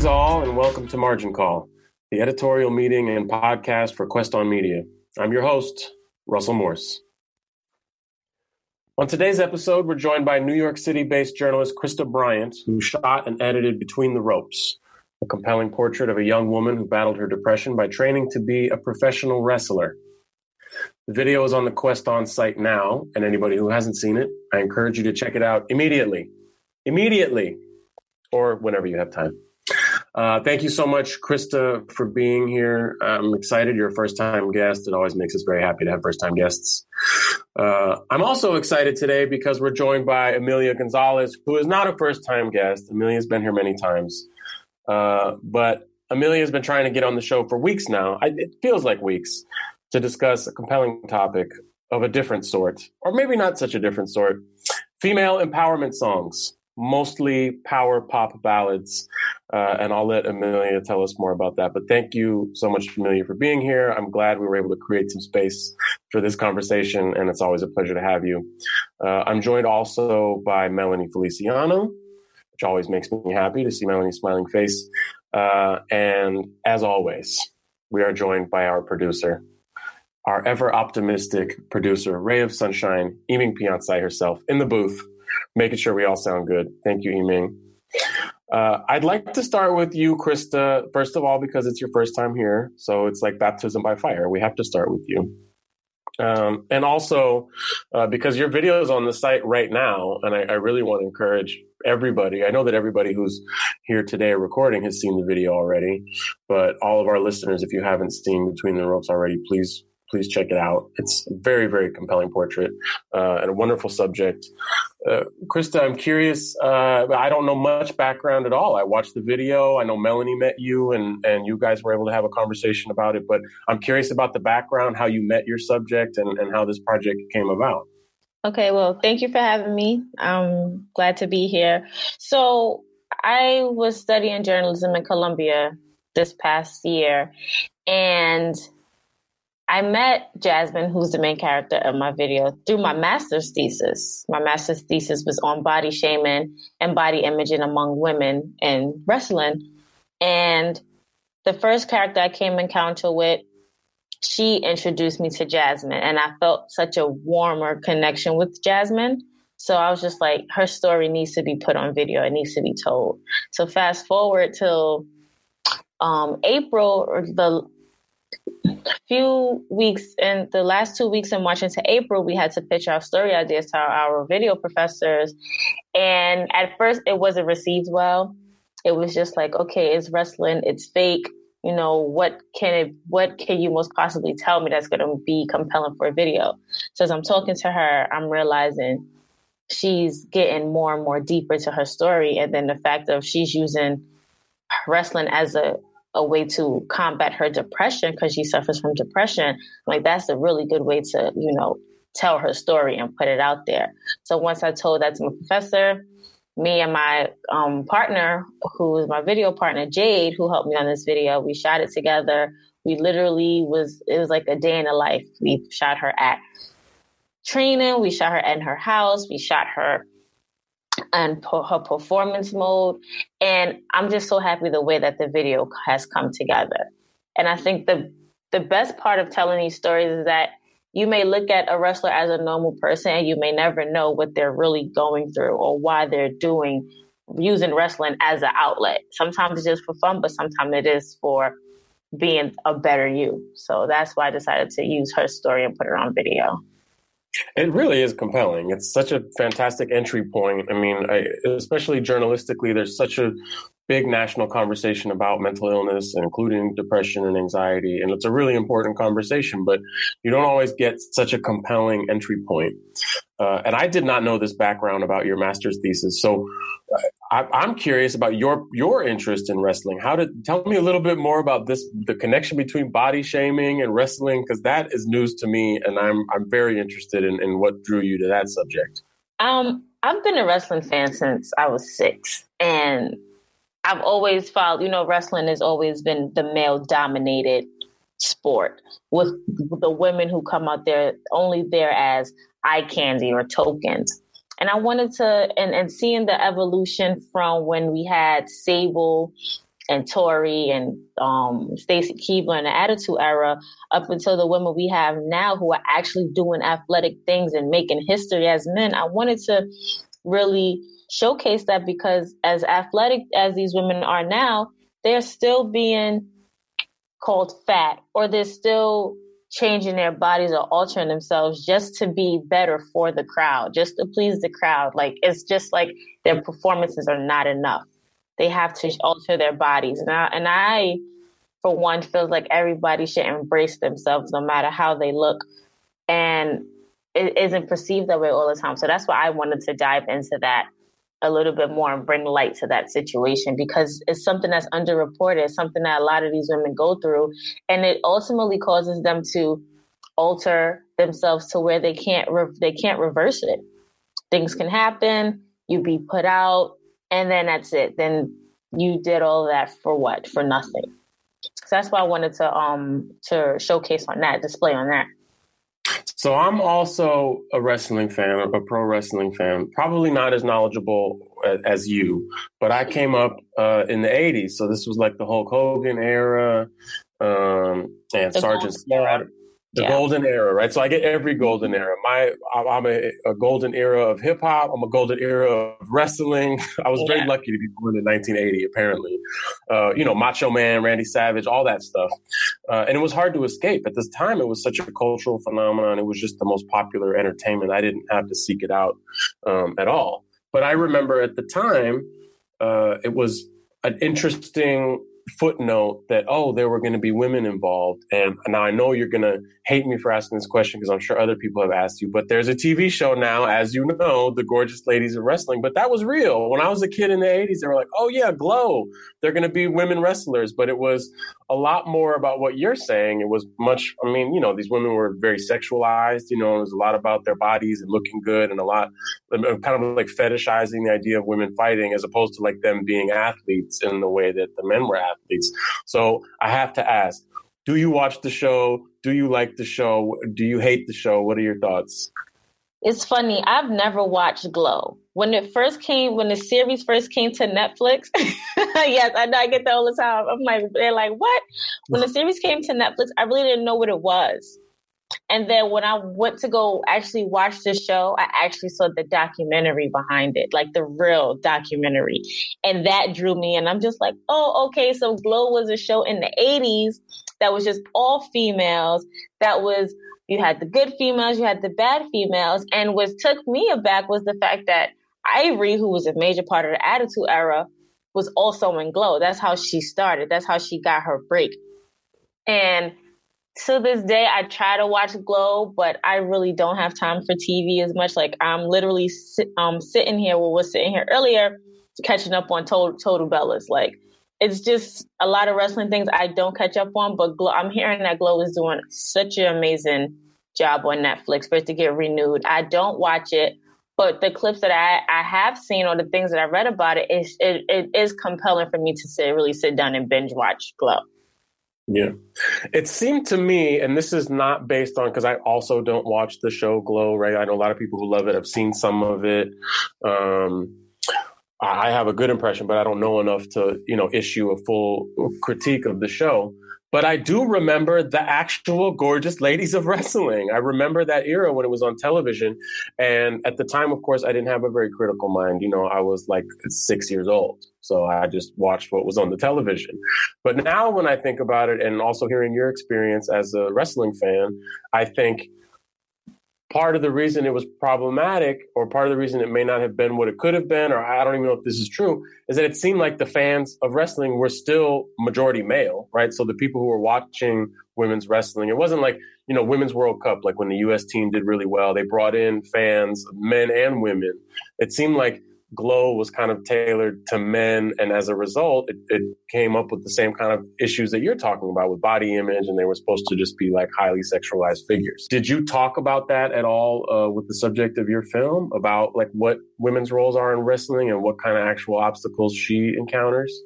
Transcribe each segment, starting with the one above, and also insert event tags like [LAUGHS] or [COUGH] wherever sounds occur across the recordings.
Greetings, all, and welcome to Margin Call, the editorial meeting and podcast for Quest on Media. I'm your host, Russell Morse. On today's episode, we're joined by New York City based journalist Krista Bryant, who shot and edited Between the Ropes, a compelling portrait of a young woman who battled her depression by training to be a professional wrestler. The video is on the Quest On site now, and anybody who hasn't seen it, I encourage you to check it out immediately. Immediately, or whenever you have time. Uh, thank you so much, Krista, for being here. I'm excited. You're a first time guest. It always makes us very happy to have first time guests. Uh, I'm also excited today because we're joined by Amelia Gonzalez, who is not a first time guest. Amelia's been here many times. Uh, but Amelia's been trying to get on the show for weeks now. I, it feels like weeks to discuss a compelling topic of a different sort, or maybe not such a different sort female empowerment songs mostly power pop ballads. Uh, and I'll let Amelia tell us more about that. But thank you so much, Amelia, for being here. I'm glad we were able to create some space for this conversation, and it's always a pleasure to have you. Uh, I'm joined also by Melanie Feliciano, which always makes me happy to see Melanie's smiling face. Uh, and as always, we are joined by our producer, our ever optimistic producer, Ray of Sunshine, Eming Piancai herself, in the booth making sure we all sound good. Thank you, Eming. Uh, I'd like to start with you, Krista, first of all, because it's your first time here. So it's like baptism by fire. We have to start with you. Um, and also uh, because your video is on the site right now, and I, I, really want to encourage everybody. I know that everybody who's here today recording has seen the video already, but all of our listeners, if you haven't seen Between the Ropes already, please please check it out. It's a very, very compelling portrait uh, and a wonderful subject. Uh, Krista, I'm curious. Uh, I don't know much background at all. I watched the video. I know Melanie met you, and and you guys were able to have a conversation about it. But I'm curious about the background, how you met your subject, and, and how this project came about. Okay, well, thank you for having me. I'm glad to be here. So I was studying journalism in Columbia this past year, and I met Jasmine, who's the main character of my video, through my master's thesis. My master's thesis was on body shaming and body imaging among women in wrestling. And the first character I came encounter with, she introduced me to Jasmine, and I felt such a warmer connection with Jasmine. So I was just like, her story needs to be put on video. It needs to be told. So fast forward till um, April or the few weeks in the last two weeks in March into April, we had to pitch our story ideas to our, our video professors. And at first, it wasn't received well. It was just like, okay, it's wrestling, it's fake. You know, what can it, what can you most possibly tell me that's going to be compelling for a video? So as I'm talking to her, I'm realizing she's getting more and more deeper to her story. And then the fact of she's using wrestling as a a way to combat her depression because she suffers from depression like that's a really good way to you know tell her story and put it out there. So once i told that to my professor me and my um, partner who is my video partner jade who helped me on this video we shot it together. We literally was it was like a day in the life. We shot her at training we shot her in her house we shot her and her performance mode. And I'm just so happy the way that the video has come together. And I think the the best part of telling these stories is that you may look at a wrestler as a normal person and you may never know what they're really going through or why they're doing using wrestling as an outlet. Sometimes it's just for fun, but sometimes it is for being a better you. So that's why I decided to use her story and put it on video. It really is compelling. It's such a fantastic entry point. I mean, I, especially journalistically, there's such a big national conversation about mental illness, including depression and anxiety, and it's a really important conversation. But you don't always get such a compelling entry point. Uh, and I did not know this background about your master's thesis, so I, am curious about your your interest in wrestling. How did tell me a little bit more about this, the connection between body shaming and wrestling, because that is news to me, and I'm I'm very interested in, in what drew you to that subject. Um, I've been a wrestling fan since I was six, and I've always followed. You know, wrestling has always been the male dominated sport with the women who come out there only there as eye candy or tokens and I wanted to and, and seeing the evolution from when we had Sable and Tori and um, Stacy Keibler in the Attitude Era, up until the women we have now who are actually doing athletic things and making history as men. I wanted to really showcase that because as athletic as these women are now, they're still being called fat or they're still changing their bodies or altering themselves just to be better for the crowd, just to please the crowd. Like it's just like their performances are not enough. They have to alter their bodies. I, and I for one, feels like everybody should embrace themselves no matter how they look. And it isn't perceived that way all the time. So that's why I wanted to dive into that a little bit more and bring light to that situation because it's something that's underreported, something that a lot of these women go through, and it ultimately causes them to alter themselves to where they can't re- they can't reverse it. Things can happen, you be put out, and then that's it. Then you did all that for what? For nothing. So that's why I wanted to um to showcase on that, display on that. So I'm also a wrestling fan, a pro wrestling fan. Probably not as knowledgeable as you, but I came up uh, in the '80s, so this was like the Hulk Hogan era, um, and the Sergeant Slaughter the yeah. golden era, right? So I get every golden era. My, I'm a, a golden era of hip hop. I'm a golden era of wrestling. [LAUGHS] I was yeah. very lucky to be born in 1980, apparently. Uh, you know, Macho Man, Randy Savage, all that stuff. Uh, and it was hard to escape. At this time, it was such a cultural phenomenon. It was just the most popular entertainment. I didn't have to seek it out um, at all. But I remember at the time, uh, it was an interesting footnote that oh there were going to be women involved and now i know you're going to hate me for asking this question because i'm sure other people have asked you but there's a tv show now as you know the gorgeous ladies of wrestling but that was real when i was a kid in the 80s they were like oh yeah glow they're going to be women wrestlers but it was a lot more about what you're saying. It was much, I mean, you know, these women were very sexualized, you know, it was a lot about their bodies and looking good and a lot um, uh, kind of like fetishizing the idea of women fighting as opposed to like them being athletes in the way that the men were athletes. So I have to ask, do you watch the show? Do you like the show? Do you hate the show? What are your thoughts? It's funny. I've never watched Glow. When it first came, when the series first came to Netflix, [LAUGHS] yes, I know I get that all the time. I'm like, they're like, what? When the [LAUGHS] series came to Netflix, I really didn't know what it was. And then when I went to go actually watch the show, I actually saw the documentary behind it, like the real documentary. And that drew me and I'm just like, oh, okay. So Glow was a show in the 80s that was just all females that was you had the good females, you had the bad females. And what took me aback was the fact that Ivory, who was a major part of the Attitude Era, was also in Glow. That's how she started. That's how she got her break. And to this day, I try to watch Glow, but I really don't have time for TV as much. Like I'm literally sit, um, sitting here, well, we're sitting here earlier, catching up on Total, Total Bellas. Like it's just a lot of wrestling things I don't catch up on, but Glow, I'm hearing that Glow is doing such an amazing job on Netflix for it to get renewed. I don't watch it, but the clips that I, I have seen or the things that I read about it is it, it is compelling for me to sit really sit down and binge watch Glow. Yeah. It seemed to me, and this is not based on because I also don't watch the show Glow, right? I know a lot of people who love it. I've seen some of it. Um, I have a good impression, but I don't know enough to, you know, issue a full critique of the show. But I do remember the actual gorgeous ladies of wrestling. I remember that era when it was on television. And at the time, of course, I didn't have a very critical mind. You know, I was like six years old. So I just watched what was on the television. But now when I think about it and also hearing your experience as a wrestling fan, I think part of the reason it was problematic or part of the reason it may not have been what it could have been or i don't even know if this is true is that it seemed like the fans of wrestling were still majority male right? So the people who were watching women's wrestling it wasn't like you know women's world cup like when the us team did really well they brought in fans men and women. It seemed like Glow was kind of tailored to men, and as a result, it, it, came up with the same kind of issues that you're talking about with body image, and they were supposed to just be like highly sexualized figures. Did you talk about that at all uh, with the subject of your film about like what women's roles are in wrestling and what kind of actual obstacles she encounters?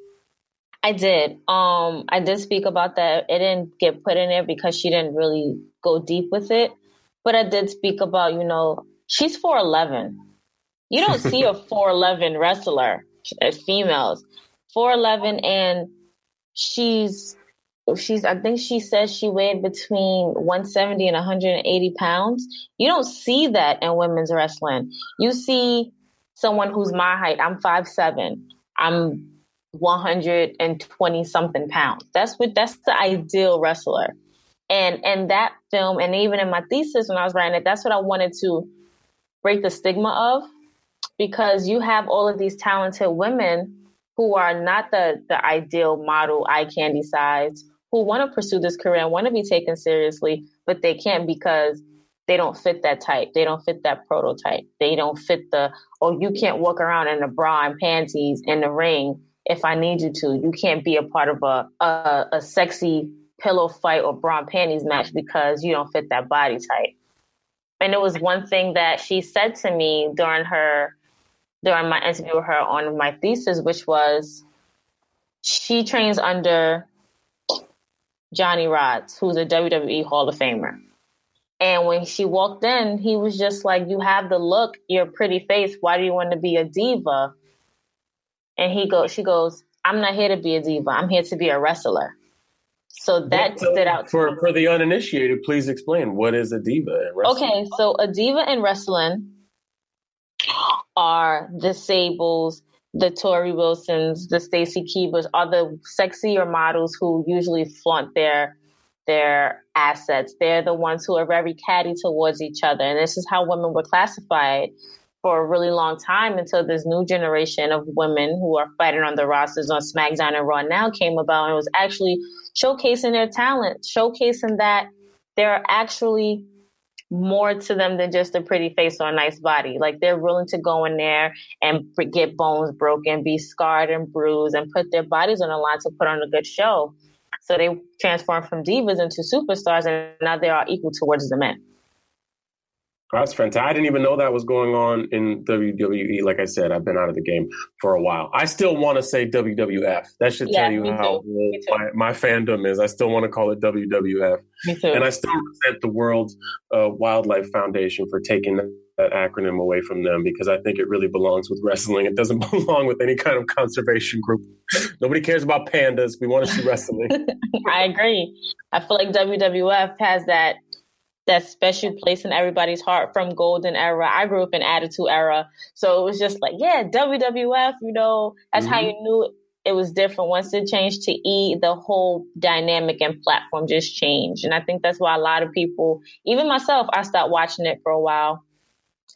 I did. Um, I did speak about that. It didn't get put in there because she didn't really go deep with it, but I did speak about you know she's four eleven you don't see a [LAUGHS] 4'11 wrestler as females. 4'11 and she's she's I think she says she weighed between 170 and 180 pounds. You don't see that in women's wrestling. You see someone who's my height. I'm five seven. I'm 120 something pounds. That's what that's the ideal wrestler. And and that film, and even in my thesis when I was writing it, that's what I wanted to break the stigma of, because you have all of these talented women who are not the the ideal model eye candy size who want to pursue this career and want to be taken seriously, but they can't because they don't fit that type. They don't fit that prototype. They don't fit the, oh, you can't walk around in a bra and panties in the ring if I need you to. You can't be a part of a, a, a sexy pillow fight or bra and panties match because you don't fit that body type. And it was one thing that she said to me during her, during my interview with her on my thesis, which was she trains under Johnny Rodz, who's a WWE Hall of Famer. And when she walked in, he was just like, You have the look, you're a pretty face. Why do you want to be a diva? And he goes, she goes, I'm not here to be a diva. I'm here to be a wrestler. So that stood out for for the uninitiated. Please explain what is a diva in wrestling. Okay, so a diva in wrestling are the Sables, the Torrie Wilsons, the Stacy Keiblers are the sexier models who usually flaunt their their assets. They're the ones who are very catty towards each other. And this is how women were classified for a really long time until this new generation of women who are fighting on the rosters on SmackDown and Raw now came about and was actually showcasing their talent, showcasing that they're actually more to them than just a pretty face or a nice body. Like they're willing to go in there and get bones broken, be scarred and bruised, and put their bodies on the line to put on a good show. So they transform from divas into superstars, and now they are equal towards the men. That's fantastic. I didn't even know that was going on in WWE. Like I said, I've been out of the game for a while. I still want to say WWF. That should yeah, tell you how my, my, fandom is. I still want to call it WWF. Me too. And I still resent the World uh, Wildlife Foundation for taking that acronym away from them because I think it really belongs with wrestling. It doesn't [LAUGHS] belong with any kind of conservation group. Nobody cares about pandas. We want to see wrestling. [LAUGHS] I agree. I feel like WWF has that that special place in everybody's heart from golden era. I grew up in attitude era. So it was just like, yeah, WWF, you know, that's mm-hmm. how you knew it was different. Once it changed to E, the whole dynamic and platform just changed. And I think that's why a lot of people, even myself, I stopped watching it for a while.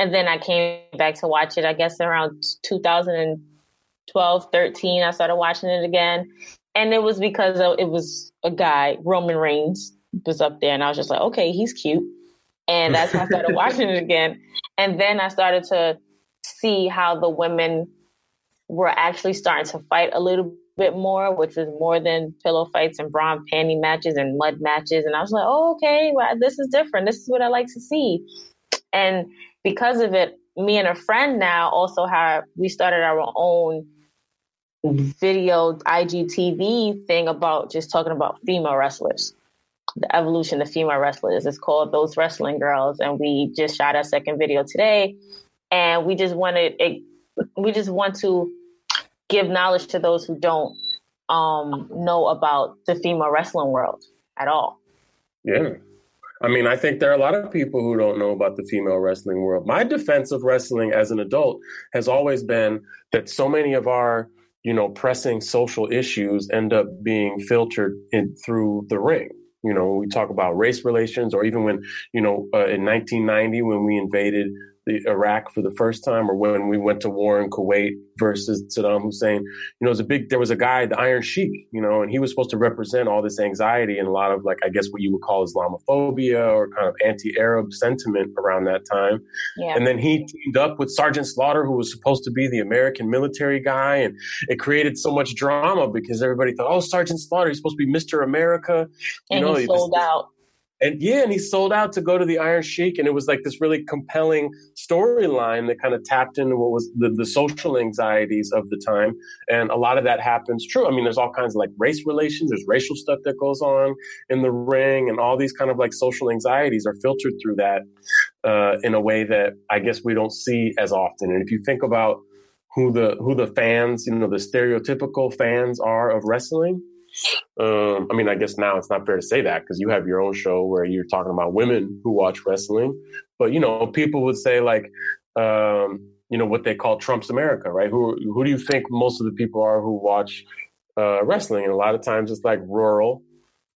And then I came back to watch it, I guess around 2012, 13, I started watching it again. And it was because of, it was a guy, Roman Reigns, was up there, and I was just like, okay, he's cute. And that's how I started [LAUGHS] watching it again. And then I started to see how the women were actually starting to fight a little bit more, which was more than pillow fights and bra and panty matches and mud matches. And I was like, oh, okay, well, this is different. This is what I like to see. And because of it, me and a friend now also have we started our own video IGTV thing about just talking about female wrestlers the evolution of female wrestlers. It's called Those Wrestling Girls, and we just shot our second video today. And we just wanted it, we just want to give knowledge to those who don't um, know about the female wrestling world at all. Yeah. I mean, I think there are a lot of people who don't know about the female wrestling world. My defense of wrestling as an adult has always been that so many of our, you know, pressing social issues end up being filtered in, through the ring. You know, when we talk about race relations, or even when, you know, uh, in 1990, when we invaded the Iraq for the first time, or when we went to war in Kuwait versus Saddam Hussein. You know, it was a big. There was a guy, the Iron Sheik, you know, and he was supposed to represent all this anxiety and a lot of like, I guess, what you would call Islamophobia or kind of anti-Arab sentiment around that time. Yeah. And then he teamed up with Sergeant Slaughter, who was supposed to be the American military guy, and it created so much drama because everybody thought, oh, Sergeant Slaughter, he's supposed to be Mister America. You and know, he sold this, out and yeah, and he sold out to go to the Iron Sheik, and it was like this really compelling storyline that kind of tapped into what was the, the social anxieties of the time. And a lot of that happens true. I mean, there's all kinds of like race relations, there's racial stuff that goes on in the ring, and all these kind of like social anxieties are filtered through that uh, in a way that I guess we don't see as often. And if you think about who the who the fans, you know, the stereotypical fans are of wrestling, Um, I mean, I guess now it's not fair to say that because you have your own show where you're talking about women who watch wrestling. But you know, people would say like, um, you know, what they call Trump's America, right? Who who do you think most of the people are who watch uh, wrestling? And a lot of times it's like rural,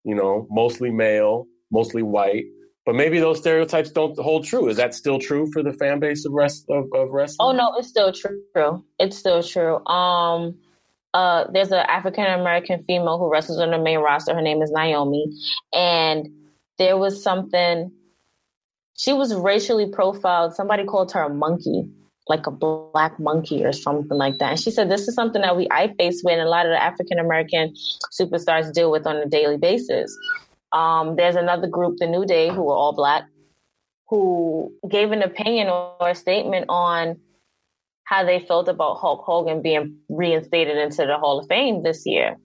you know, mostly male, mostly white. But maybe those stereotypes don't hold true. Is that still true for the fan base of rest of, of wrestling? Oh no, it's still true. It's still true. Um, uh, there's an African American female who wrestles on the main roster. Her name is Naomi, and there was something. She was racially profiled. Somebody called her a monkey, like a black monkey or something like that. And she said this is something that we I face with, and a lot of the African American superstars deal with on a daily basis. Um, there's another group, the New Day, who are all black, who gave an opinion or a statement on how they felt about Hulk Hogan being reinstated into the Hall of Fame this year.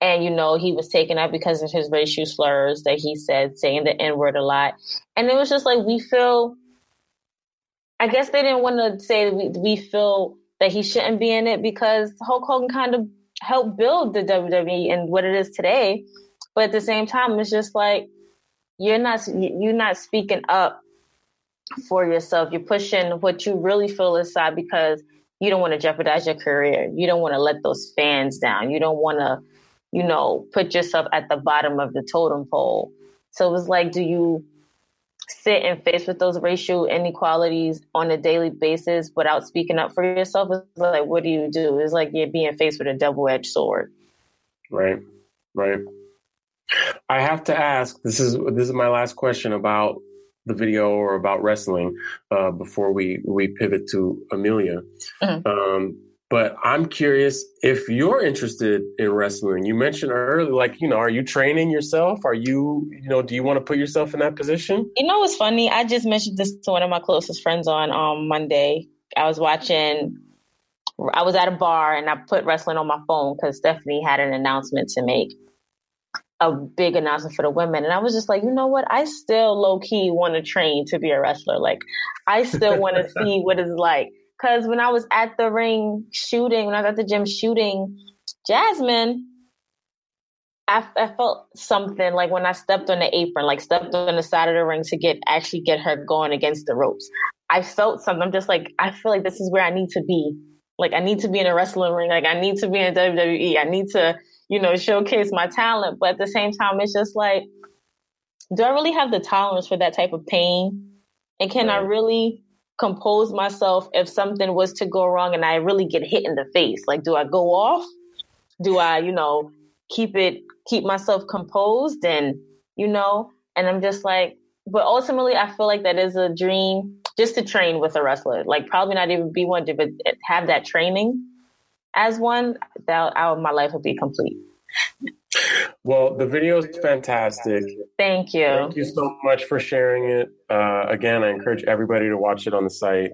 And, you know, he was taken out because of his racial slurs that he said, saying the N word a lot. And it was just like, we feel, I guess they didn't want to say we, we feel that he shouldn't be in it because Hulk Hogan kind of helped build the WWE and what it is today. But at the same time, it's just like you're not you're not speaking up for yourself. You're pushing what you really feel inside because you don't want to jeopardize your career. You don't want to let those fans down. You don't want to, you know, put yourself at the bottom of the totem pole. So it was like, do you sit and face with those racial inequalities on a daily basis without speaking up for yourself? It's like, what do you do? It's like you're being faced with a double edged sword. Right, right. I have to ask. This is this is my last question about the video or about wrestling uh, before we we pivot to Amelia. Mm-hmm. Um, but I'm curious if you're interested in wrestling. You mentioned earlier, like you know, are you training yourself? Are you you know, do you want to put yourself in that position? You know, it's funny? I just mentioned this to one of my closest friends on um, Monday. I was watching. I was at a bar and I put wrestling on my phone because Stephanie had an announcement to make a big announcement for the women. And I was just like, you know what? I still low key want to train to be a wrestler. Like, I still want to [LAUGHS] see what it's like. Because when I was at the ring shooting, when I was at the gym shooting Jasmine, I, I, felt something like when I stepped on the apron, like stepped on the side of the ring to get actually get her going against the ropes. I felt something. I'm just like, I feel like this is where I need to be. Like, I need to be in a wrestling ring. Like, I need to be in WWE. I need to you know, showcase my talent. But at the same time, it's just like, do I really have the tolerance for that type of pain? And can right. I really compose myself if something was to go wrong and I really get hit in the face? Like, do I go off? Do I, you know, keep it, keep myself composed and, you know, and I'm just like, but ultimately, I feel like that is a dream just to train with a wrestler. Like, probably not even be one, but have that training as one, that my life would be complete. Well, the video is fantastic. Thank you. Thank you so much for sharing it. Uh, again, I encourage everybody to watch it on the site.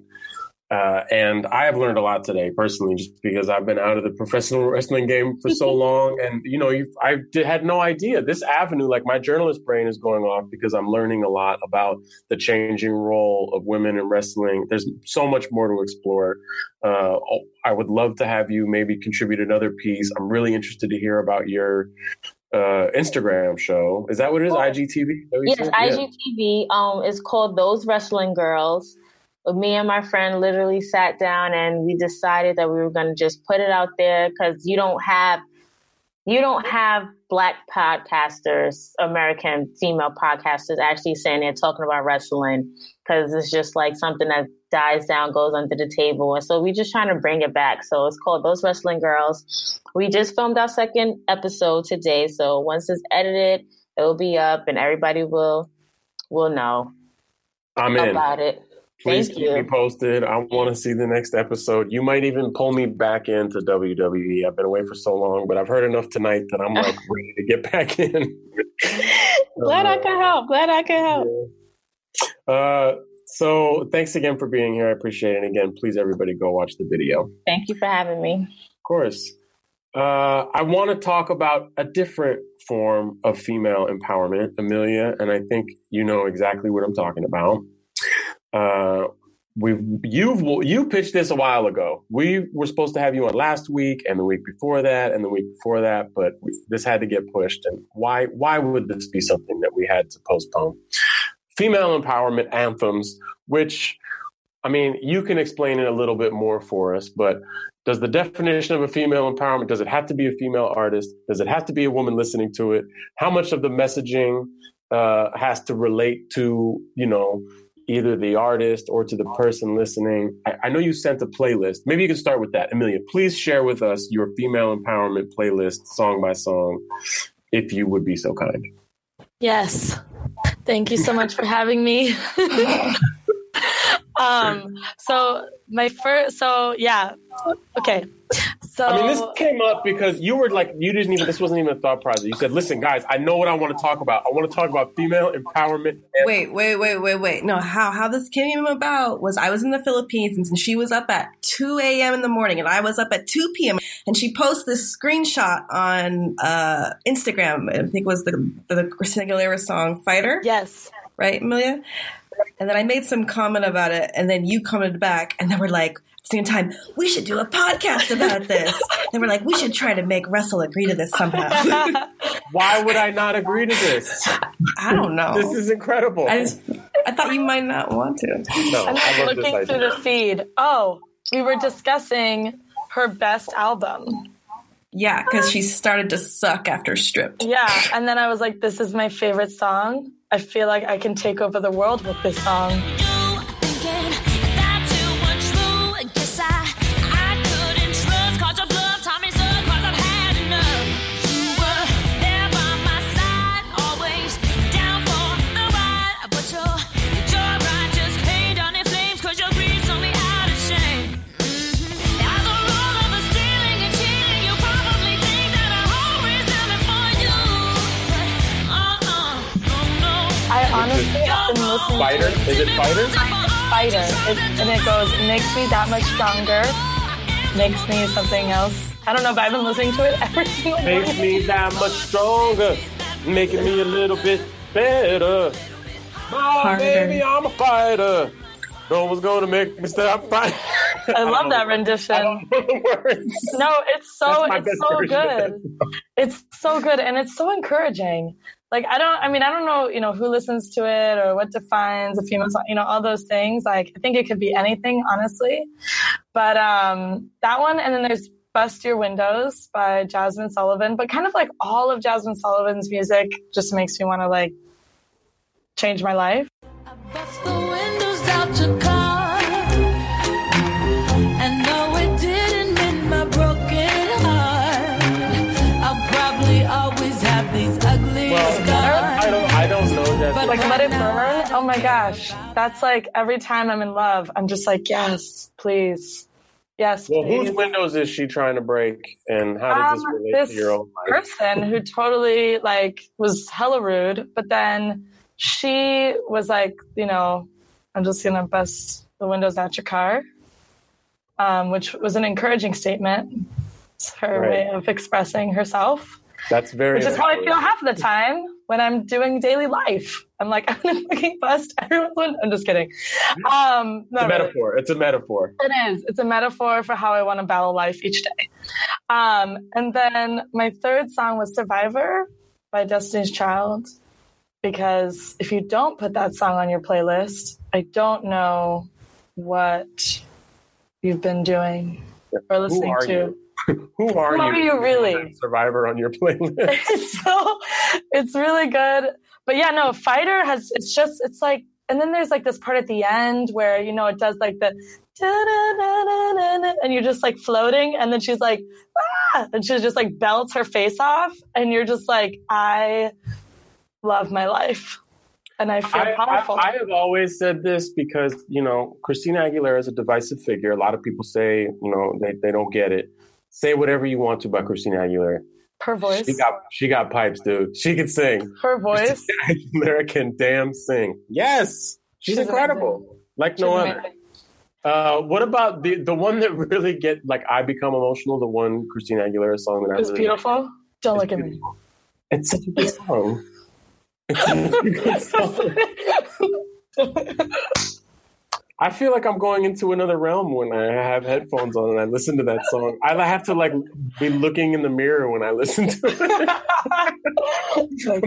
Uh, and I have learned a lot today personally, just because I've been out of the professional [LAUGHS] wrestling game for so [LAUGHS] long. And, you know, I did, had no idea this avenue, like my journalist brain is going off because I'm learning a lot about the changing role of women in wrestling. There's so much more to explore. Uh, I would love to have you maybe contribute another piece. I'm really interested to hear about your uh, Instagram show. Is that what it is? IGTV? Yes, IGTV. Um, it's called Those Wrestling Girls me and my friend literally sat down and we decided that we were going to just put it out there because you don't have you don't have black podcasters american female podcasters actually saying they're talking about wrestling because it's just like something that dies down goes under the table. And so we're just trying to bring it back. So it's called those wrestling girls. We just filmed our second episode today. So once it's edited it will be up and everybody will will know I'm in. about it Please Thank keep you. me posted. I want to see the next episode. You might even pull me back into WWE. I've been away for so long, but I've heard enough tonight that I'm like [LAUGHS] ready to get back in. [LAUGHS] Glad uh, I can help. Glad I can help. Yeah. Uh, so thanks again for being here. I appreciate it. And again, please everybody go watch the video. Thank you for having me. Of course. Uh, I want to talk about a different form of female empowerment, Amelia, and I think you know exactly what I'm talking about. Uh, we've you've you pitched this a while ago. We were supposed to have you on last week and the week before that and the week before that, but we, this had to get pushed. And why why would this be something that we had to postpone? Female empowerment anthems, which I mean, you can explain it a little bit more for us, but does the definition of a female empowerment does it have to be a female artist? Does it have to be a woman listening to it? How much of the messaging uh, has to relate to you know either the artist or to the person listening. I, I, know you sent a playlist. Maybe you can start with that. Amelia, please share with us your female empowerment playlist, song by song, if you would be so kind. Yes. Thank you so much for having me. [LAUGHS] um, so my first, so yeah, okay. So I mean, this came up because you were like, you didn't even. This wasn't even a thought process. You said, "Listen, guys, I know what I want to talk about. I want to talk about female empowerment." Wait, wait, wait, wait, wait. No, how how this came about was I was in the Philippines and she was up at two a.m. in the morning and I was up at two p.m. and she posted this screenshot on uh, Instagram. I think it was the the Christina Aguilera song "Fighter." Yes, right, Amelia. And then I made some comment about it, and then you commented back, and then we're like, same time, we should do a podcast about [LAUGHS] this. and we're like, we should try to make Russell agree to this somehow. [LAUGHS] Why would I not agree to this? I don't know. This is incredible. I just, I thought you might not want to. No, I'm looking through the feed. Oh, we were discussing her best album. Yeah, because she started to suck after Stripped. Yeah, and then I was like, this is my favorite song. I feel like I can take over the world with this song. Fighter? Is it Fighter? Fighter. It, and it goes, makes me that much stronger, makes me something else. I don't know, but I've been listening to it [LAUGHS] every single day. Makes me that much stronger, making me a little bit better. Oh, baby, I'm a fighter. No one's gonna make me stop fighting. I love that rendition. No, it's so it's so good. It's so good and it's so encouraging like I don't I mean I don't know, you know, who listens to it or what defines a female song, you know, all those things. Like I think it could be anything, honestly. But um that one and then there's Bust Your Windows by Jazmine Sullivan, but kind of like all of Jazmine Sullivan's music just makes me want to like change my life. Like let it burn. Oh my gosh. That's like every time I'm in love, I'm just like, yes, please. Yes. Well, please. whose windows is she trying to break, and how does this um, relate this to your own life? Person who totally like was hella rude, but then she was like, you know, I'm just gonna bust the windows out your car, um, which was an encouraging statement. It's her right. way of expressing herself. That's very. Which is how I feel half the time when I'm doing daily life. I'm like, [LAUGHS] I'm gonna fucking bust everyone's window. I'm just kidding. Um, it's a metaphor. Really. It's a metaphor. It is. It's a metaphor for how I want to battle life each day. Um, and then my third song was Survivor by Destiny's Child. Because if you don't put that song on your playlist, I don't know what you've been doing or listening to. You? Who are Who you? Are you really? Survivor on your playlist. [LAUGHS] so it's really good. But yeah, no, Fighter has it's just it's like and then there's like this part at the end where you know it does like the and you're just like floating and then she's like ah! and she just like belts her face off and you're just like I love my life and I feel I, powerful. I, I, have always said this because you know Christina Aguilera is a divisive figure. A lot of people say you know they, they don't get it say whatever you want to about Christina Aguilera. Her voice. She got she got pipes, dude. She can sing. Her voice. Christina Aguilera can damn sing. Yes, she's, she's incredible, amazing. like she's no amazing. other. Uh, what about the the one that really get like I become emotional? The one Christina Aguilera song that I it's really beautiful. Like. Don't look at me. It's such a good song. [LAUGHS] It's such a good song. [LAUGHS] I feel like I'm going into another realm when I have headphones on and I listen to that song. I have to like be looking in the mirror when I listen to it.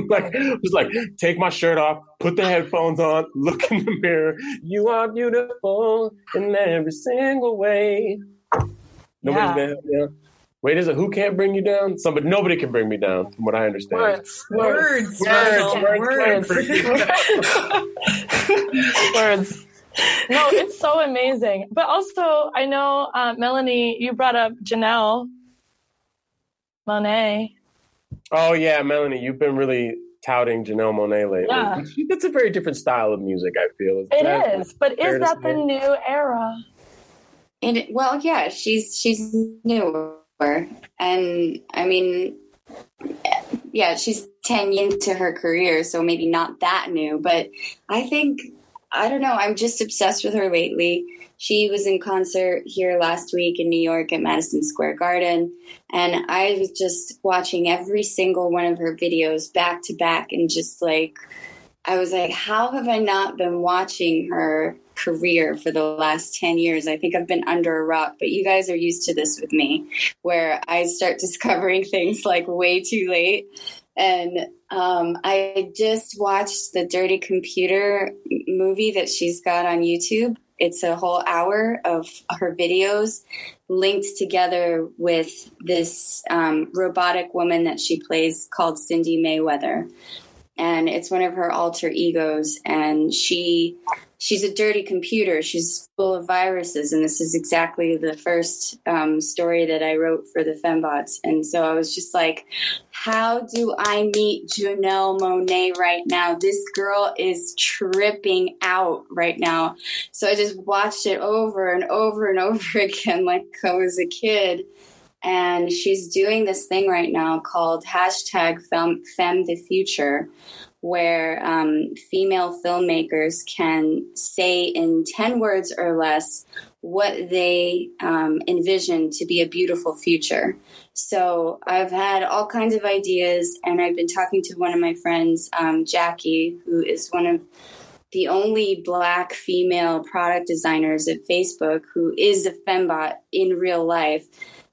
[LAUGHS] like, just like take my shirt off, put the headphones on, look in the mirror. You are beautiful in every single way. Nobody's yeah. yeah. Wait, is it who can't bring you down? Somebody, nobody can bring me down, from what I understand. Words, words, words, words. words. [LAUGHS] [LAUGHS] words. No, it's so amazing. But also, I know uh, Melanie, you brought up Janelle Monáe. Oh yeah, Melanie, you've been really touting Janelle Monáe lately. Yeah. It's a very different style of music. I feel is it is, but is that the new era? And well, yeah, she's she's newer and I mean, yeah, she's 10 into her career, so maybe not that new, but I think, I don't know, I'm just obsessed with her lately. She was in concert here last week in New York at Madison Square Garden, and I was just watching every single one of her videos back to back and just like, I was like, how have I not been watching her career for the last 10 years. I think I've been under a rock, but you guys are used to this with me, where I start [LAUGHS] discovering things like way too late. And um, I just watched the Dirty Computer movie that she's got on YouTube. It's a whole hour of her videos linked together with this um, robotic woman that she plays called Cindi Mayweather and it's one of her alter egos. And she she's a dirty computer. She's full of viruses. And this is exactly the first um, story that i wrote for the fembots. And so i was just like how do i meet janelle monáe right now? This girl is tripping out right now. So i just watched it over and over and over [LAUGHS] again like i was a kid and she's doing this thing right now called hashtag fem, fem the future where um, female filmmakers can say in 10 words or less what they um, envision to be a beautiful future. So I've had all kinds of ideas, and I've been talking to one of my friends, um, Jackie, who is one of the only black female product designers at Facebook who is a fembot in real life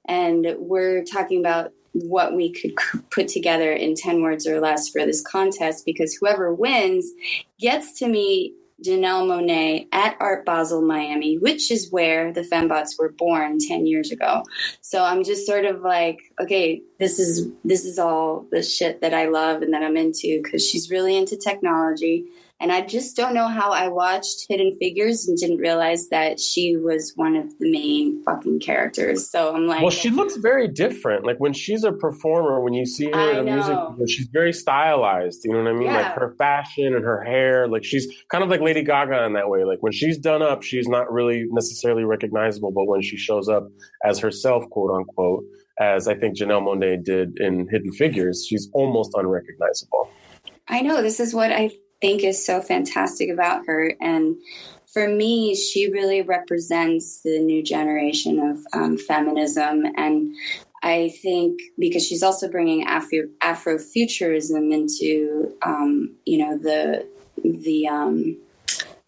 and we're talking about what we could put together in 10 words or less for this contest because whoever wins gets to meet Janelle Monáe at Art Basel Miami, which is where the Fembots were born 10 years ago. So I'm just sort of like, okay, this is this is all the shit that I love and that I'm into because she's really into technology. And I just don't know how I watched Hidden Figures and didn't realize that she was one of the main fucking characters. So I'm like, well, she looks very different. Like when she's a performer, when you see her in the music, she's very stylized. You know what I mean? Yeah. Like her fashion and her hair. Like she's kind of like Lady Gaga in that way. Like when she's done up, she's not really necessarily recognizable, but when she shows up as herself, quote unquote, as I think Janelle Monáe did in Hidden Figures, she's almost unrecognizable. I know this is what I think is so fantastic about her. And for me, she really represents the new generation of um, feminism. And I think because she's also bringing Afro Afrofuturism into, um, you know, the the um,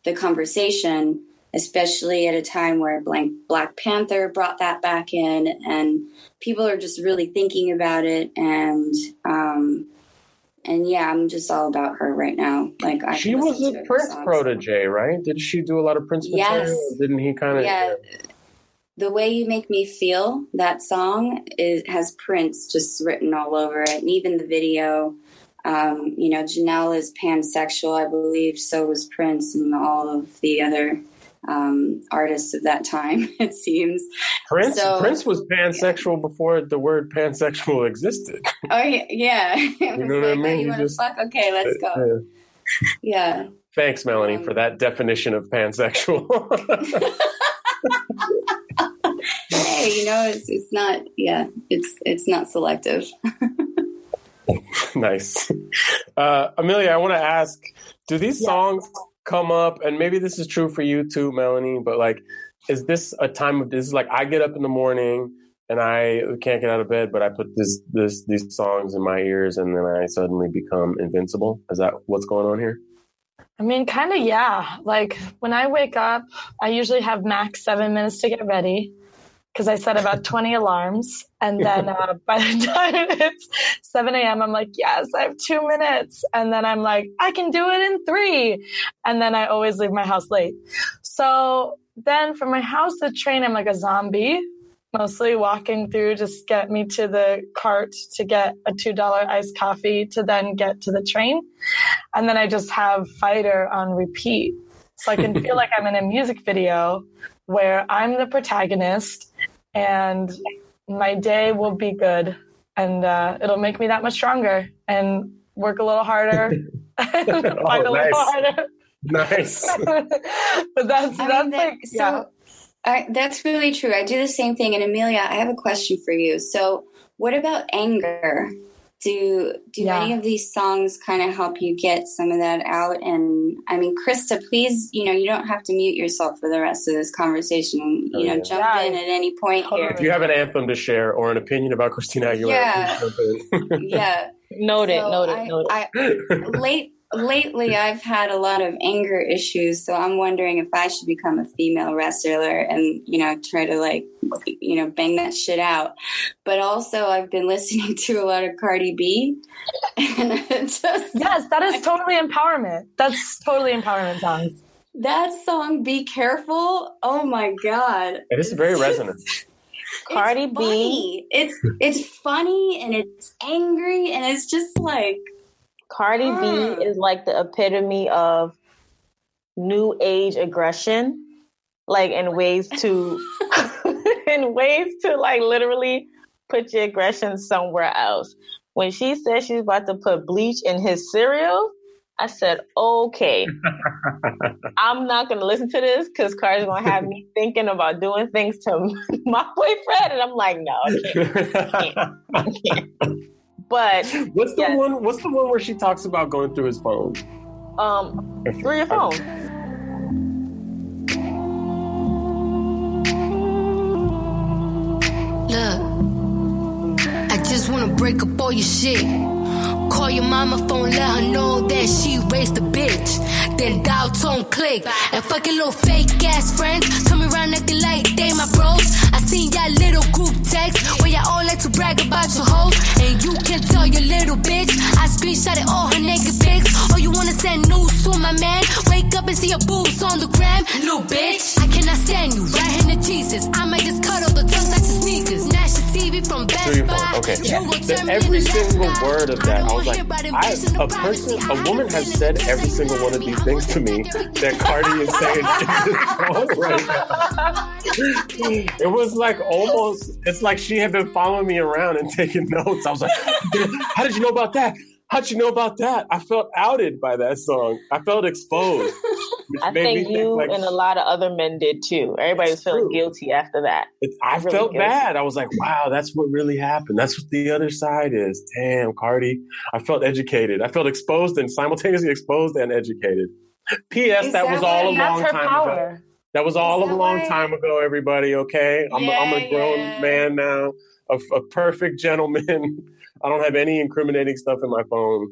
the conversation, especially at a time where Blank, Black Panther brought that back in, and people are just really thinking about it and um, and yeah, I'm just all about her right now. Like I she was a Prince protege, right? Did she do a lot of Prince material? Yes. Didn't he kind of? Yeah. The way you make me feel that song is has Prince just written all over it, and even the video. Um, you know, Janelle is pansexual, I believe. So was Prince, and all of the other um, artists of that time. [LAUGHS] It seems Prince so, Prince was pansexual yeah. before the word pansexual existed. Oh yeah, yeah. [LAUGHS] you know what I mean? You to fuck? Okay, let's go. yeah. Thanks, Melanie, um, for that definition of pansexual. [LAUGHS] hey, you know, it's it's not. Yeah, it's it's not selective. nice, uh, Amelia. I want to ask: Do these songs come up, and maybe this is true for you too, Melanie, but like, is this a time of this is like I get up in the morning and I can't get out of bed, but I put this this these songs in my ears and then I suddenly become invincible. Is that what's going on here? I mean, kind of, yeah. Like when I wake up, I usually have max seven minutes to get ready because I set about 20 alarms. And [LAUGHS] then uh, by the time it's 7 a.m., I'm like, yes, I have two minutes. And then I'm like, I can do it in three. And then I always leave my house late. So then from my house to train, I'm like a zombie mostly walking through just get me to the cart to get a $2 iced coffee to then get to the train. And then I just have Fighter on repeat. So I can [LAUGHS] feel like I'm in a music video where I'm the protagonist and my day will be good and uh, it'll make me that much stronger and work a little harder. [LAUGHS] [LAUGHS] fight oh, a nice. little harder. Nice. [LAUGHS] but that's, I that's mean, like, so- yeah I, that's really true. I do the same thing. And Amelia, I have a question for you. So, what about anger? Do do yeah. any of these songs kind of help you get some of that out? And I mean, Krista, please, you know, you don't have to mute yourself for the rest of this conversation. You oh, know, yeah. jump yeah. in at any point here. If you have an anthem to share or an opinion about Christina Aguilera, yeah, yeah. [LAUGHS] Note it, so note it, note it. I, late lately I've had a lot of anger issues, so I'm wondering if I should become a female wrestler and, you know, try to like, you know, bang that shit out. But also I've been [LAUGHS] listening to a lot of Cardi B. And just, yes, that is totally empowerment. That's totally empowerment songs. That song, Be Careful, oh my God. It is very resonant. [LAUGHS] Cardi B. It's it's funny and it's angry and it's just like Cardi mm. B is like the epitome of new age aggression, like in ways to [LAUGHS] in ways to like literally put your aggression somewhere else. When she said she's about to put bleach in his cereal, I said, okay, [LAUGHS] I'm not going to listen to this because Cardi's going to have me [LAUGHS] thinking about doing things to my boyfriend. And I'm like, no, I can't. I can't. I can't. But [LAUGHS] what's the yes. one? What's the one where she talks about going through his phone? Um, through your phone. Look, I just wanna break up all your shit. Call your mama phone, let her know that she raised a bitch. Then dial tone click. And fucking little fake ass friends about your hoes. And you can tell your little bitch. I screenshotted all her naked pics. Or you wanna send news to my man? Wake up and see your boobs on the gram. Little bitch, I cannot stand you. Right hand to Jesus. I might Okay. Yeah. every single word of that, I [LAUGHS] [LAUGHS] was like, I, a person, a woman has said every single one of these things to me that Cardi is saying right. It was like almost, it's like she had been following me around and taking notes. I was like, how did you know about that? How'd you know about that? I felt outed by that song. I felt exposed. [LAUGHS] I think you think like, and a lot of other men did too. Everybody was feeling true. guilty after that. I really felt guilty. bad. I was like, wow, that's what really happened. That's what the other side is. Damn, Cardi. I felt educated. I felt exposed and simultaneously exposed and educated. P.S. That, that, was all a long time power. ago. That was all a long time ago, everybody. Okay, I'm, yeah, a, I'm a grown yeah. man now, a, a perfect gentleman. [LAUGHS] I don't have any incriminating stuff in my phone.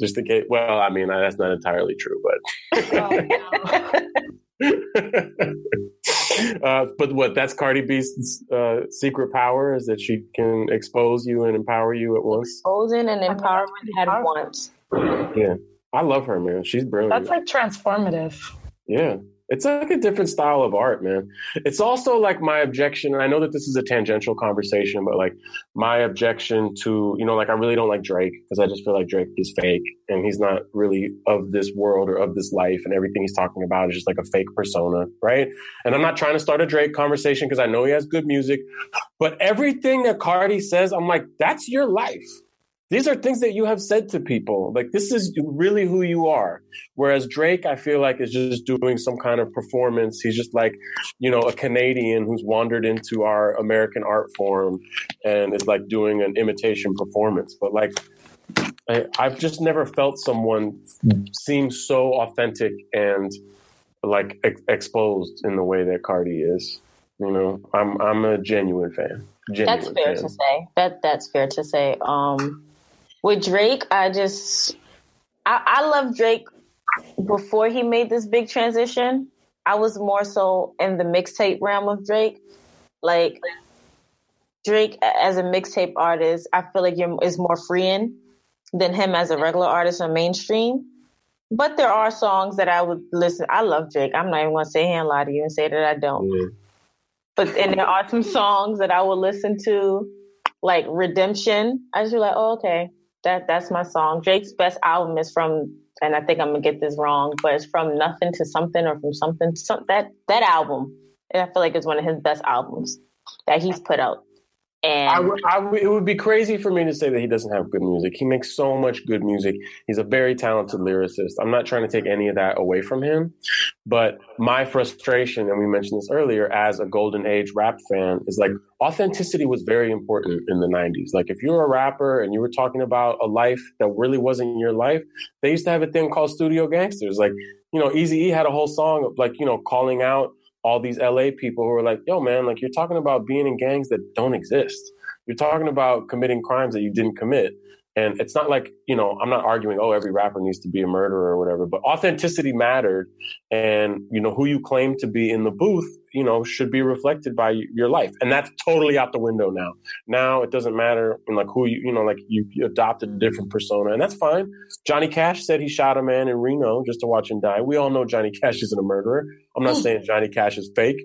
Just in case. Well, I mean, that's not entirely true, but. [LAUGHS] uh, but what? That's Cardi B's uh, secret power is that she can expose you and empower you at once. Exposing and empowerment at once. Yeah, I love her, man. She's brilliant. That's like transformative. Yeah, it's like a different style of art, man. It's also like my objection, and I know that this is a tangential conversation, but like my objection to, you know, like I really don't like Drake because I just feel like Drake is fake and he's not really of this world or of this life, and everything he's talking about is just like a fake persona, right? And I'm not trying to start a Drake conversation because I know he has good music, but everything that Cardi says, I'm like, that's your life these are things that you have said to people. Like this is really who you are. Whereas Drake, I feel like is just doing some kind of performance. He's just like, you know, a Canadian who's wandered into our American art form and is like doing an imitation performance. But like, I, I've just never felt someone seem so authentic and like ex- exposed in the way that Cardi is. You know, I'm I'm a genuine fan. Genuine that's fair fan. to say. That that's fair to say. Um, with Drake, I just I, I love Drake before he made this big transition, I was more so in the mixtape realm of Drake. Like Drake as a mixtape artist, I feel like you're, is more freeing than him as a regular artist or mainstream. But there are songs that I would listen. I love Drake. I'm not even going to say and lie to you and say that I don't. Mm. But and there are some songs that I will listen to, like Redemption. I just be like, oh, okay, that that's my song. Drake's best album is from, and I think I'm gonna get this wrong, but it's from Nothing to Something or from Something to Something. That that album, And I feel like it's one of his best albums that he's put out. And I w- I w- it would be crazy for me to say that he doesn't have good music. He makes so much good music. He's a very talented lyricist. I'm not trying to take any of that away from him, but my frustration, and we mentioned this earlier, as a golden age rap fan, is like authenticity was very important in the 90s. Like if you were a rapper and you were talking about a life that really wasn't your life, they used to have a thing called studio gangsters. Like you know, Easy E had a whole song of like you know calling out all these LA people who are like, yo, man, like you're talking about being in gangs that don't exist. You're talking about committing crimes that you didn't commit. And it's not like, you know, I'm not arguing, oh, every rapper needs to be a murderer or whatever, but authenticity mattered. And, you know, who you claim to be in the booth, you know, should be reflected by your life. And that's totally out the window now. Now it doesn't matter, like who you, you know, like you, you adopted a different persona and that's fine. Johnny Cash said he shot a man in Reno just to watch him die. We all know Johnny Cash isn't a murderer. I'm not hmm. saying Johnny Cash is fake,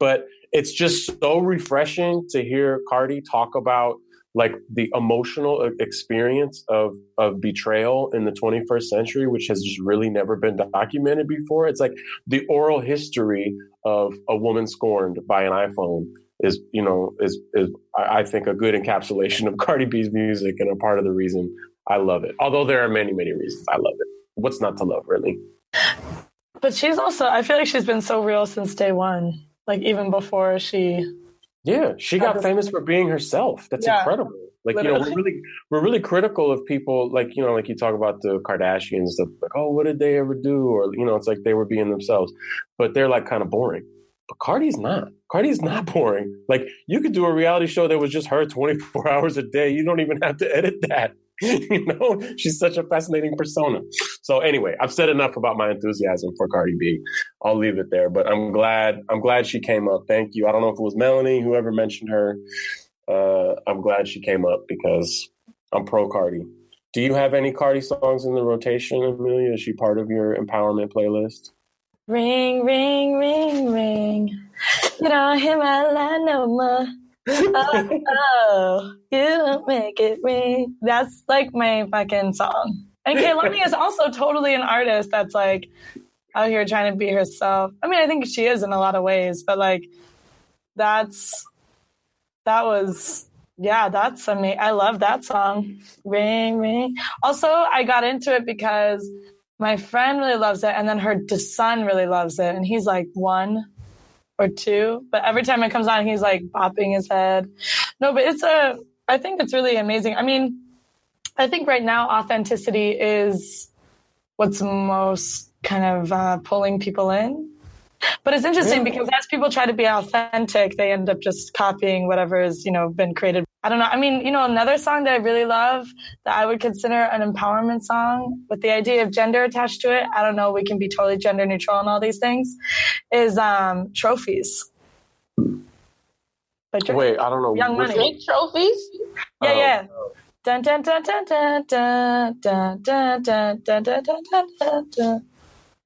but it's just so refreshing to hear Cardi talk about like the emotional experience of of betrayal in the 21st century which has just really never been documented before. It's like the oral history of a woman scorned by an iphone is you know is is i think a good encapsulation of [LAUGHS] cardi b's music and a part of the reason i love it. Although there are many many reasons i love it. What's not to love really? But she's also i feel like she's been so real since day one like even before she yeah, she got famous for being herself. That's yeah, incredible. Like literally. you know, we're really we're really critical of people like you know, like you talk about the Kardashians stuff, like oh, what did they ever do? Or you know, it's like they were being themselves, but they're like kind of boring. But Cardi's not. Cardi's not [LAUGHS] boring. Like you could do a reality show that was just her 24 [LAUGHS] hours a day. You don't even have to edit that. [LAUGHS] you know, she's such a fascinating persona. So anyway, I've said enough about my enthusiasm for Cardi B. I'll leave it there. But I'm glad I'm glad she came up. Thank you. I don't know if it was Melanie, whoever mentioned her. Uh, I'm glad she came up because I'm pro Cardi. Do you have any Cardi songs in the rotation, Amelia? Is she part of your empowerment playlist? Ring, ring, ring, ring. You don't hear my line no more oh, oh, you make it ring. That's like my fucking song. And Kehlani is also totally an artist that's like out here trying to be herself. I mean, I think she is in a lot of ways, but like that's that was yeah, that's amazing. I love that song. Ring ring. Also, I got into it because my friend really loves it, and then her son really loves it, and he's like one or two. But every time it comes on, he's like bopping his head. No, but it's a, I think it's really amazing. I mean, I think right now authenticity is what's most kind of uh, pulling people in. But it's interesting because as people try to be authentic, they end up just copying whatever has, you know, been created I don't know. I mean, you know, another song that I really love that I would consider an empowerment song with the idea of gender attached to it. I don't know. We can be totally gender neutral and all these things is, um, trophies. But Wait, I don't know. Young Money. Big trophies? Yeah, yeah. Dun dun dun dun dun dun dun dun dun dun dun dun dun.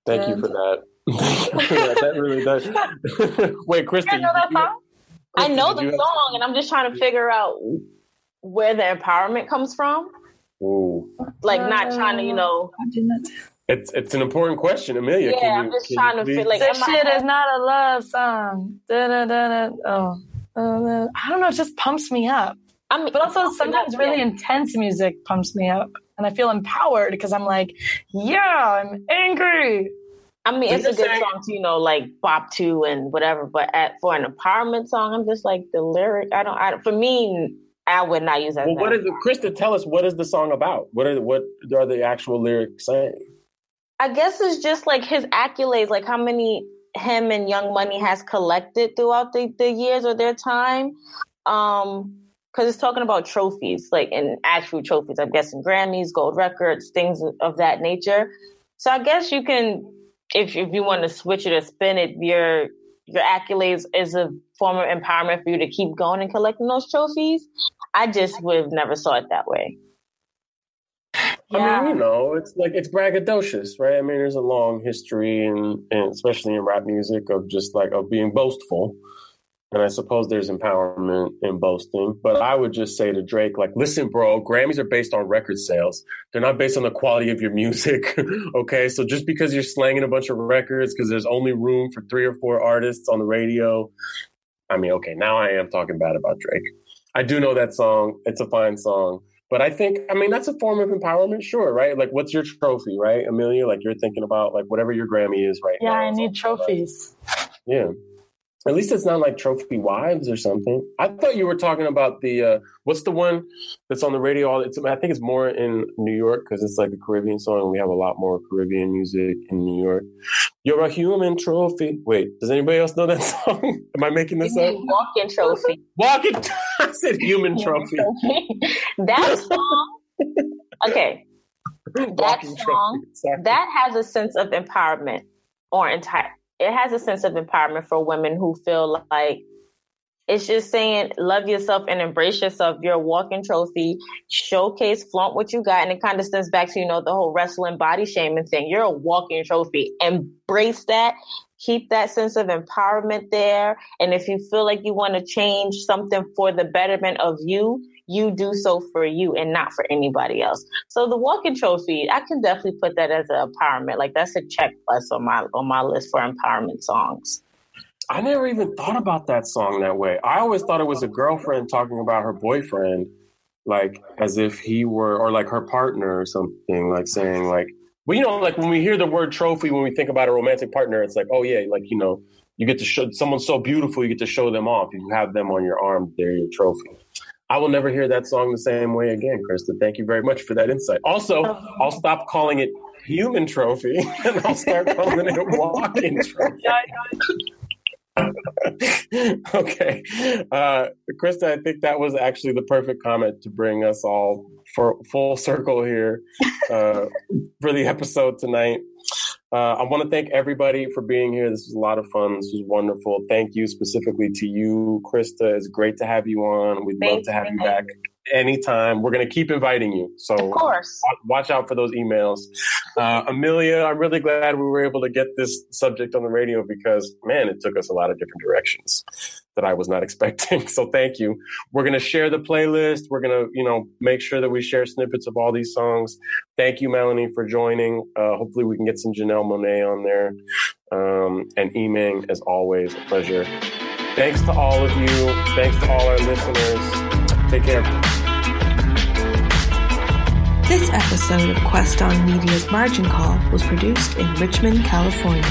Thank you for that. That really does. [LAUGHS] Wait, Kristen. You know that song? I know the song, and I'm just trying to figure out where the empowerment comes from. Ooh. Like not trying to, you know. It's it's an important question, Amelia. Yeah, I'm just trying to feel like this shit is not a love song. Da, da, da, da. Oh, uh, I don't know. It just pumps me up. I mean, but also sometimes really intense music pumps me up, and I feel empowered because I'm like, yeah, I'm angry. I mean, it's a good song to, you know, like bop to and whatever. But at, for an empowerment song, I'm just like the lyric. I don't. I, for me, I would not use that. Well, what is it, Krista? Tell us what is the song about? What are what are the actual lyrics saying? I guess it's just like his accolades, like how many him and Young Money has collected throughout the, the years or their time. Um, because it's talking about trophies, like in actual trophies. I'm guessing Grammys, gold records, things of that nature. So I guess you can, if if you want to switch it or spin it, your your accolades is a form of empowerment for you to keep going and collecting those trophies. I just would have never saw it that way. Yeah. I mean, you know, it's like it's braggadocious, right? I mean, there's a long history, and, and especially in rap music, of just like of being boastful. And I suppose there's empowerment in boasting. But I would just say to Drake, like, listen, bro, Grammys are based on record sales. They're not based on the quality of your music. [LAUGHS] okay. So just because you're slanging a bunch of records because there's only room for three or four artists on the radio. I mean, okay, now I am talking bad about Drake. I do know that song. It's a fine song. But I think, I mean, that's a form of empowerment, sure, right? Like, what's your trophy, right, Amelia? Like, you're thinking about like whatever your Grammy is right yeah, now. Yeah, I need trophies. Yeah. At least it's not like Trophy Wives or something. I thought you were talking about the uh, what's the one that's on the radio? All it's I think it's more in New York because it's like a Caribbean song, and we have a lot more Caribbean music in New York. You're a human trophy. Wait, does anybody else know that [LAUGHS] song? Am I making this up? Walking trophy. Walking. [LAUGHS] I said human trophy. that song. Okay. [LAUGHS] That song that has a sense of empowerment or entire it has a sense of empowerment for women who feel like it's just saying love yourself and embrace yourself. You're a walking trophy. Showcase, flaunt what you got, and it kind of stems back to you know the whole wrestling body shaming thing. You're a walking trophy. Embrace that. Keep that sense of empowerment there. And if you feel like you want to change something for the betterment of you, you do so for you and not for anybody else. So the walking trophy, I can definitely put that as an empowerment. Like that's a check plus on my on my list for empowerment songs. I never even thought about that song that way. I always thought it was a girlfriend talking about her boyfriend, like as if he were, or like her partner or something, like saying like, well, you know, like when we hear the word trophy, when we think about a romantic partner, it's like, oh yeah, like you know, you get to show someone so beautiful, you get to show them off. You have them on your arm, they're your trophy. I will never hear that song the same way again, Krista. Thank you very much for that insight. Also, I'll stop calling it human trophy [LAUGHS] and I'll start [LAUGHS] calling it walking trophy. [LAUGHS] okay. Uh, Krista, I think that was actually the perfect comment to bring us all for full circle here uh, for the episode tonight. Uh, I want to thank everybody for being here. This was a lot of fun. This was wonderful. Thank you specifically to you, Krista. It's great to have you on. We'd love to have you back anytime. We're going to keep inviting you. So, of course, watch out for those emails. Uh, Amelia, I'm really glad we were able to get this subject on the radio because, man, it took us a lot of different directions that I was not [LAUGHS] expecting. So, thank you. We're going to share the playlist. We're going to, you know, make sure that we share snippets of all these songs. Thank you, Melanie, for joining. Uh, hopefully, we can get some Janelle Monáe on there. Um, and Eming, as always, a pleasure. Thanks to all of you. Thanks to all our listeners. Take care. This episode of Quest on Media's Margin Call was produced in Richmond, California.